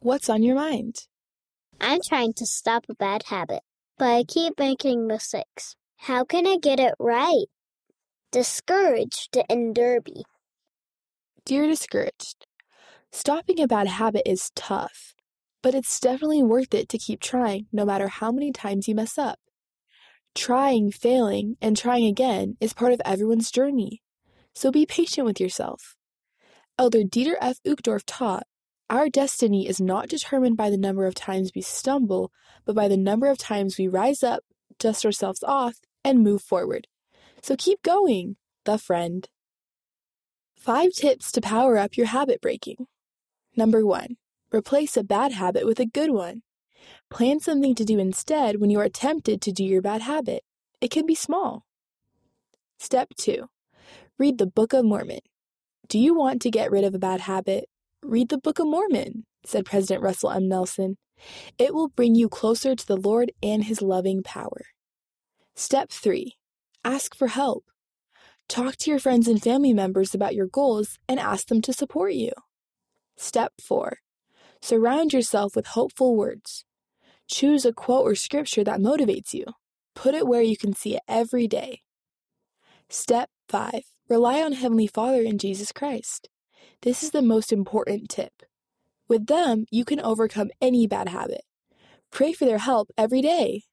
What's on your mind? I'm trying to stop a bad habit, but I keep making mistakes. How can I get it right? Discouraged in Derby. Dear Discouraged, stopping a bad habit is tough, but it's definitely worth it to keep trying no matter how many times you mess up. Trying, failing, and trying again is part of everyone's journey, so be patient with yourself. Elder Dieter F. Uchtdorf taught, Our destiny is not determined by the number of times we stumble, but by the number of times we rise up, dust ourselves off, and move forward. So keep going, the friend. Five tips to power up your habit breaking. Number one, replace a bad habit with a good one. Plan something to do instead when you are tempted to do your bad habit. It can be small. Step two, read the Book of Mormon. Do you want to get rid of a bad habit? Read the Book of Mormon, said President Russell M. Nelson. It will bring you closer to the Lord and His loving power. Step 3 Ask for help. Talk to your friends and family members about your goals and ask them to support you. Step 4 Surround yourself with hopeful words. Choose a quote or scripture that motivates you. Put it where you can see it every day. Step 5 Rely on Heavenly Father and Jesus Christ. This is the most important tip. With them, you can overcome any bad habit. Pray for their help every day.